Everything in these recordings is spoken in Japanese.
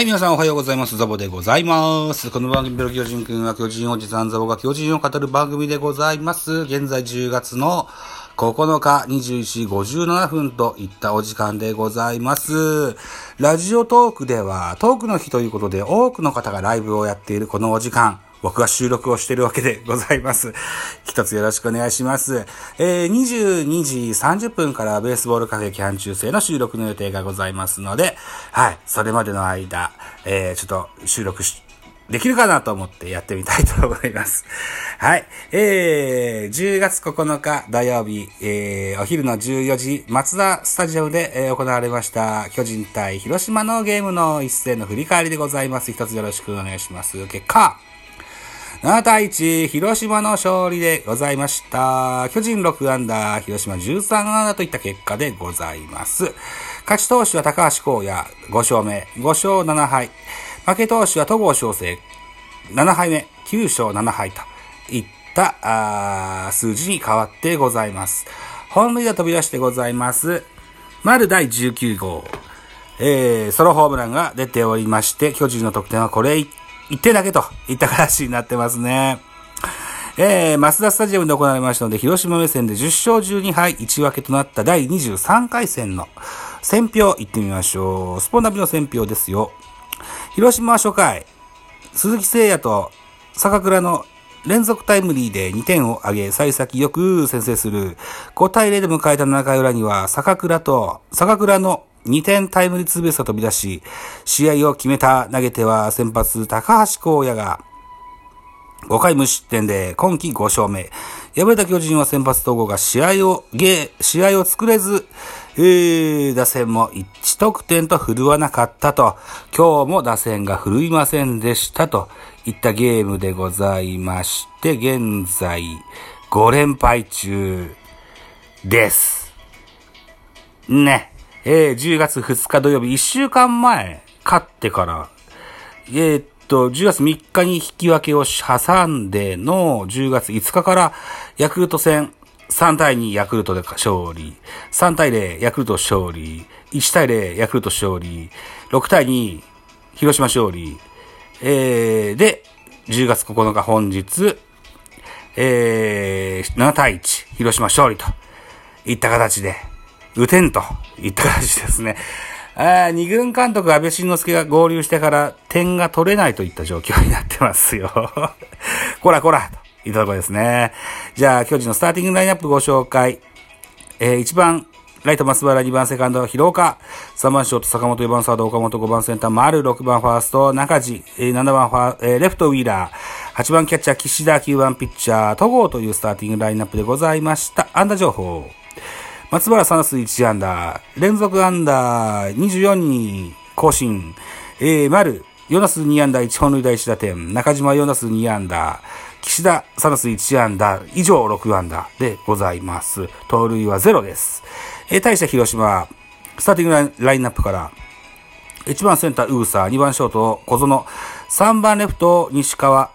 はい、皆さんおはようございます。ザボでございます。この番組、ベロ巨人くんは巨人おじさんザボが巨人を語る番組でございます。現在10月の9日21時57分といったお時間でございます。ラジオトークではトークの日ということで多くの方がライブをやっているこのお時間、僕が収録をしているわけでございます。一つよろしくお願いします。えー、22時30分からベースボールカフェキャン中制の収録の予定がございますので、はい、それまでの間、えー、ちょっと収録し、できるかなと思ってやってみたいと思います。はい。えー、10月9日土曜日、えー、お昼の14時、松田スタジアムで、えー、行われました、巨人対広島のゲームの一戦の振り返りでございます。一つよろしくお願いします。結果、7対1、広島の勝利でございました。巨人6アンダー、広島13アンダーといった結果でございます。勝ち投手は高橋光也、5勝目、5勝7敗。負け投手は戸郷翔征、7敗目、9勝7敗といったあ数字に変わってございます。本塁打飛び出してございます。丸第19号。えー、ソロホームランが出ておりまして、巨人の得点はこれ1点だけといった形になってますね。えー、マスダスタジアムで行われましたので、広島目線で10勝12敗1分けとなった第23回戦の選票行ってみましょう。スポナビの選票ですよ。広島は初回、鈴木誠也と坂倉の連続タイムリーで2点を挙げ、幸先よく先制する。5対0で迎えた7回裏には、坂倉と、坂倉の2点タイムリーツーベースが飛び出し、試合を決めた投げては先発高橋光也が、5回無失点で今季5勝目。敗れた巨人は先発統合が試合を、ゲー、試合を作れず、えー、打線も1得点と振るわなかったと、今日も打線が振るいませんでしたといったゲームでございまして、現在5連敗中です。ね。えー、10月2日土曜日、1週間前、勝ってから、えー、っと、10月3日に引き分けを挟んでの10月5日からヤクルト戦3対2ヤクルトで勝利、3対0ヤクルト勝利、1対0ヤクルト勝利、6対2広島勝利、えー、で、10月9日本日、えー、7対1広島勝利といった形で、打てんといった形ですね。あ 二軍監督安倍晋之助が合流してから点が取れないといった状況になってますよ。こらこらといったところですね。じゃあ、巨人のスターティングラインナップご紹介。えー、1番、ライト松原、2番セカンド、広岡、3番ショート、坂本、4番サード、岡本、5番センター、丸、6番ファースト、中地、えー、7番ファー、えー、レフト、ウィーラー、8番キャッチャー、岸田、9番ピッチャー、戸郷というスターティングラインナップでございました。安打情報。松原3打数1安打、連続安打24に更新、えー、丸、4打数2安打、1本塁打1打点、中島4打数2安打、岸田3打数1安打、以上6安打でございます。盗塁は0です。えー、対して広島、スターティングラインナップから、1番センター、ウーサー、2番ショート、小園、3番レフト、西川、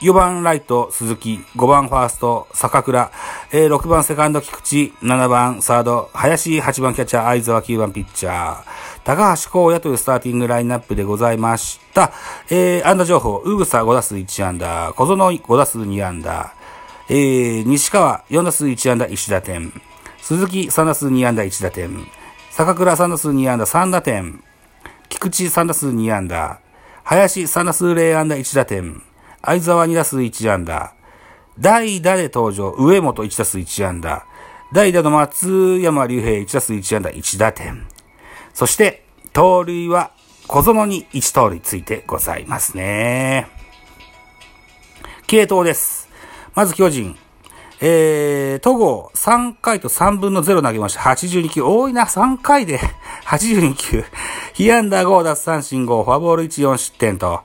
4番ライト、鈴木、5番ファースト、坂倉、えー、6番セカンド、菊池、7番サード、林、8番キャッチャー、相沢、9番ピッチャー、高橋光也というスターティングラインナップでございました。えー、安打情報、ウグサ5打数1安打、小園5打数2安打、えー、西川4打数1安打1打点、鈴木3打数2安打1打点、坂倉3打数2安打3打点、菊池3打数2安打、林3打数0安打1打点、相沢2打数1安打。代打で登場、上本1打数1安打。代打の松山隆平1打数1安打1打点。そして、盗塁は小園に1盗塁ついてございますね。系統です。まず巨人。えー、戸郷3回と3分の0投げました。82球。多いな、3回で 82球。被安打5、奪三振5、フォアボール1、4失点と、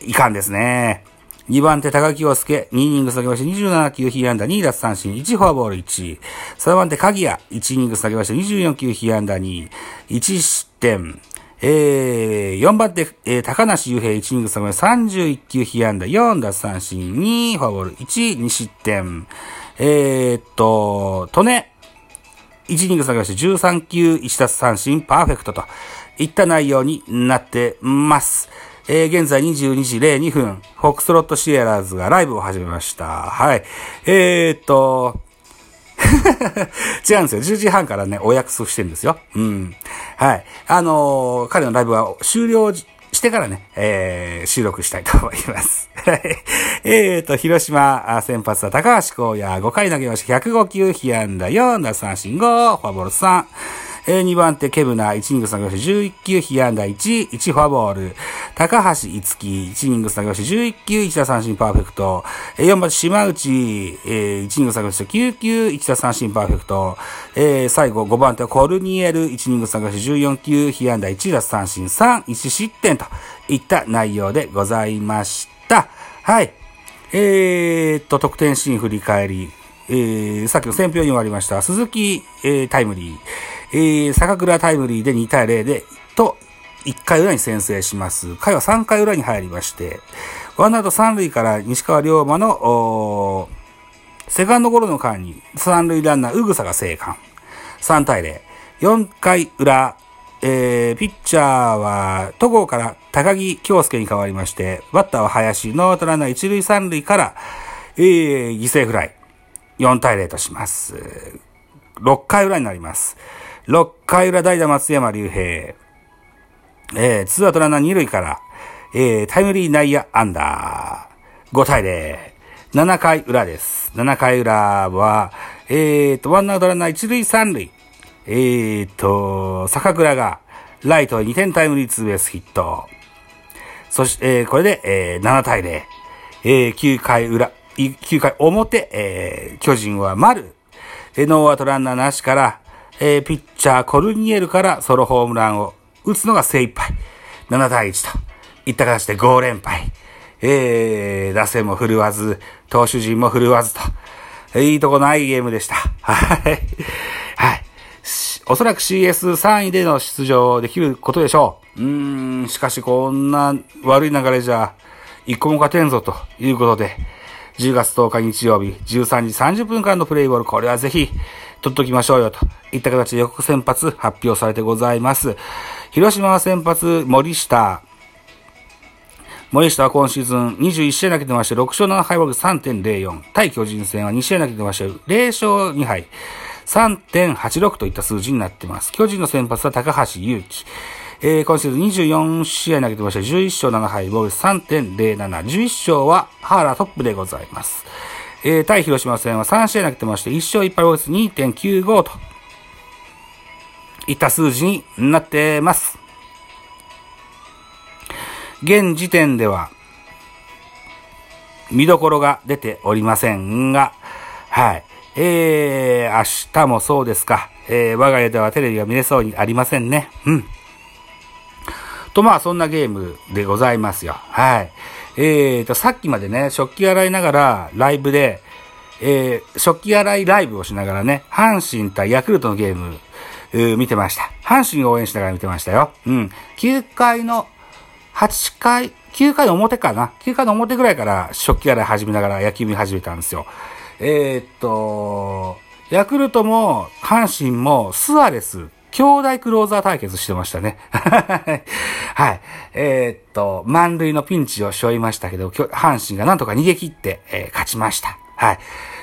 いかんですね。2番手、高木陽介、2イニング下げまして、27球、被安打2、奪三振1、フォアボール1。3番手、鍵谷、1イニング下げまして、24球、被安打2、1失点。えー、4番手、えー、高梨雄平、1イニング下げまして、31球、被安打4、奪三振2、フォアボール1、2失点。えー、っと、トネ、1イニング下げまして、13球、1奪三振、パーフェクトといった内容になってます。えー、現在22時02分、フォックスロットシエラーズがライブを始めました。はい。えー、っと、違うんですよ。10時半からね、お約束してるんですよ。うん。はい。あのー彼のライブは終了してからね、えー、収録したいと思います。えーと、広島先発は高橋昂也、5回投げまして105球、被安打4、奪三振5、フォアボール3。えー、2番手、ケブナ、1イニング下げまして11球、被安打1、1フォアボール。高橋いつき、1イニング下げまして11球、1打三振パーフェクト。えー、4番手、島内、えー、1イニング下げまして9球、1打三振パーフェクト。えー、最後、5番手、コルニエル、1イニング下げまして14球、被安打1、奪三振3、1失点といった内容でございました。はい。えー、っと、得点シーン振り返り。えー、さっきの選票にもありました。鈴木、えー、タイムリー。えー、坂倉タイムリーで2対0で、と、1回裏に先制します。回は3回裏に入りまして、ワンアウト3塁から西川龍馬の、セカンドゴロの間に三塁ランナー、うぐさが生還。3対0。4回裏、えー、ピッチャーは、戸郷から高木京介に変わりまして、バッターは林、ノーアウトランナー一塁三塁から、えー、犠牲フライ。4対0とします。6回裏になります。6回裏代打松山隆平。えー、ツーアウトランナー二塁から、えー、タイムリー内野アンダー。5対0。7回裏です。7回裏は、えーと、ワンアウトランナー一塁三塁。えーと、坂倉が、ライト2点タイムリーツーベースヒット。そして、えーこれで、えー7対0。えー9回裏、9回表、えー巨人は丸。えーノーアウトランナーなしから、えーピッチャーコルニエルからソロホームランを打つのが精一杯。7対1といった形で5連敗。えー、打線も振るわず、投手陣も振るわずと、いいとこないゲームでした。はい。はい。おそらく CS3 位での出場できることでしょう。うーん、しかしこんな悪い流れじゃ、一個も勝てんぞということで、10月10日日曜日、13時30分間のプレイボール、これはぜひ、取っときましょうよ、といった形で予告先発発表されてございます。広島は先発、森下。森下は今シーズン21試合投げてまして、6勝7敗僕3.04。対巨人戦は2試合投げてまして、0勝2敗。3.86といった数字になってます。巨人の先発は高橋祐希。えー、今シーズン24試合投げてまして、11勝7敗、防御率3.07。11勝は原トップでございます。えー、対広島戦は3試合投げてまして、1勝1敗、防御率2.95といった数字になってます。現時点では、見どころが出ておりませんが、はい。えー、明日もそうですか。えー、我が家ではテレビが見れそうにありませんね。うん。と、まあ、そんなゲームでございますよ。はい。えーと、さっきまでね、食器洗いながら、ライブで、えー、食器洗いライブをしながらね、阪神対ヤクルトのゲーム、うー見てました。阪神を応援しながら見てましたよ。うん。9回の、8回、9回の表かな ?9 回の表ぐらいから食器洗い始めながら野球見始めたんですよ。えーっと、ヤクルトも阪神もスアレス、兄弟クローザー対決してましたね。はい。えーっと、満塁のピンチを背負いましたけど、阪神がなんとか逃げ切って、えー勝ちました。はい。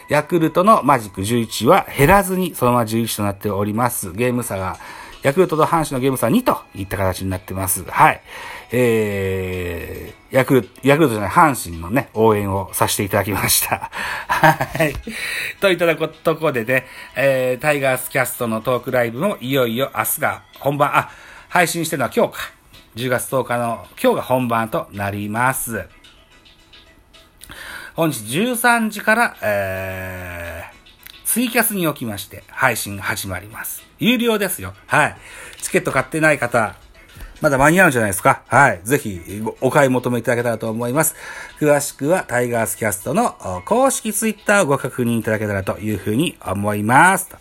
ヤクルトのマジック11は減らずにそのまま11となっております。ゲーム差が、ヤクルトと阪神のゲーム差2といった形になってます。はい。えー、ヤクルト、ヤクルトじゃない、阪神のね、応援をさせていただきました。はい。といったとこでね、えー、タイガースキャストのトークライブもいよいよ明日が本番、あ、配信してるのは今日か。10月10日の今日が本番となります。本日13時から、えー、ツイキャスにおきまして配信が始まります。有料ですよ。はい。チケット買ってない方、まだ間に合うんじゃないですか？はい。ぜひ、お買い求めいただけたらと思います。詳しくは、タイガースキャストの公式ツイッターをご確認いただけたらというふうに思います。と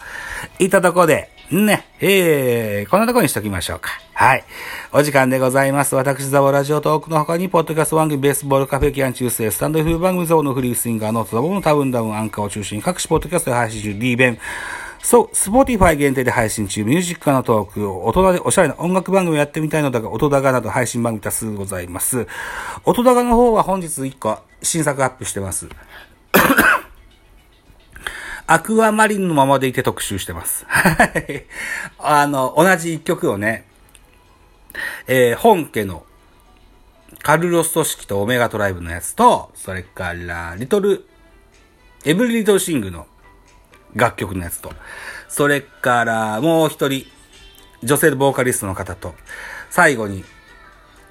いったところで、ね、えー、こんなところにしときましょうか。はい。お時間でございます。私、ザボラジオトークの他に、ポッドキャスト番組、ベースボールカフェキャン中世、スタンド F 番組ザボのフリースインガーのザボのタウンダウンアンカーを中心に各種ポッドキャストで配信中、D 弁、そう、Spotify 限定で配信中、ミュージックのトーク、大人でおしゃれな音楽番組をやってみたいのだが、音高など配信番組多数ございます。音高の方は本日1個新作アップしてます。アクアマリンのままでいて特集してます。はい。あの、同じ一曲をね、えー、本家のカルロス組織とオメガトライブのやつと、それから、リトル、エブリリトルシングの楽曲のやつと、それからもう一人、女性ボーカリストの方と、最後に、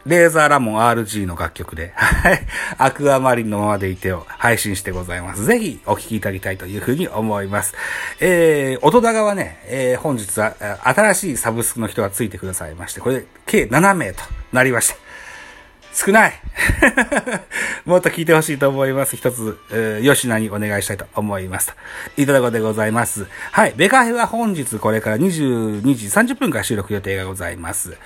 レーザーラモン RG の楽曲で、はい、アクアマリンのままでいてを配信してございます。ぜひお聴きいただきたいというふうに思います。えー、音高はね、えー、本日は新しいサブスクの人がついてくださいまして、これで計7名となりました。少ない もっと聞いてほしいと思います。一つ、えー、吉名にお願いしたいと思います。といただこでございます。はい。ベカフェは本日これから22時30分から収録予定がございます。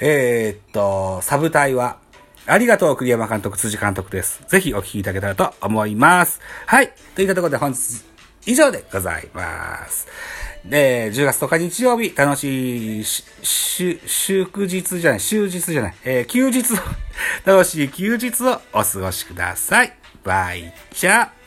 えー、っと、サブ隊は、ありがとう、栗山監督、辻監督です。ぜひお聞きいただけたらと思います。はい。といったところで本日以上でございます。で、10月10日日曜日、楽しい、し、祝日じゃない、終日じゃない、えー、休日を、楽しい休日をお過ごしください。バイチャー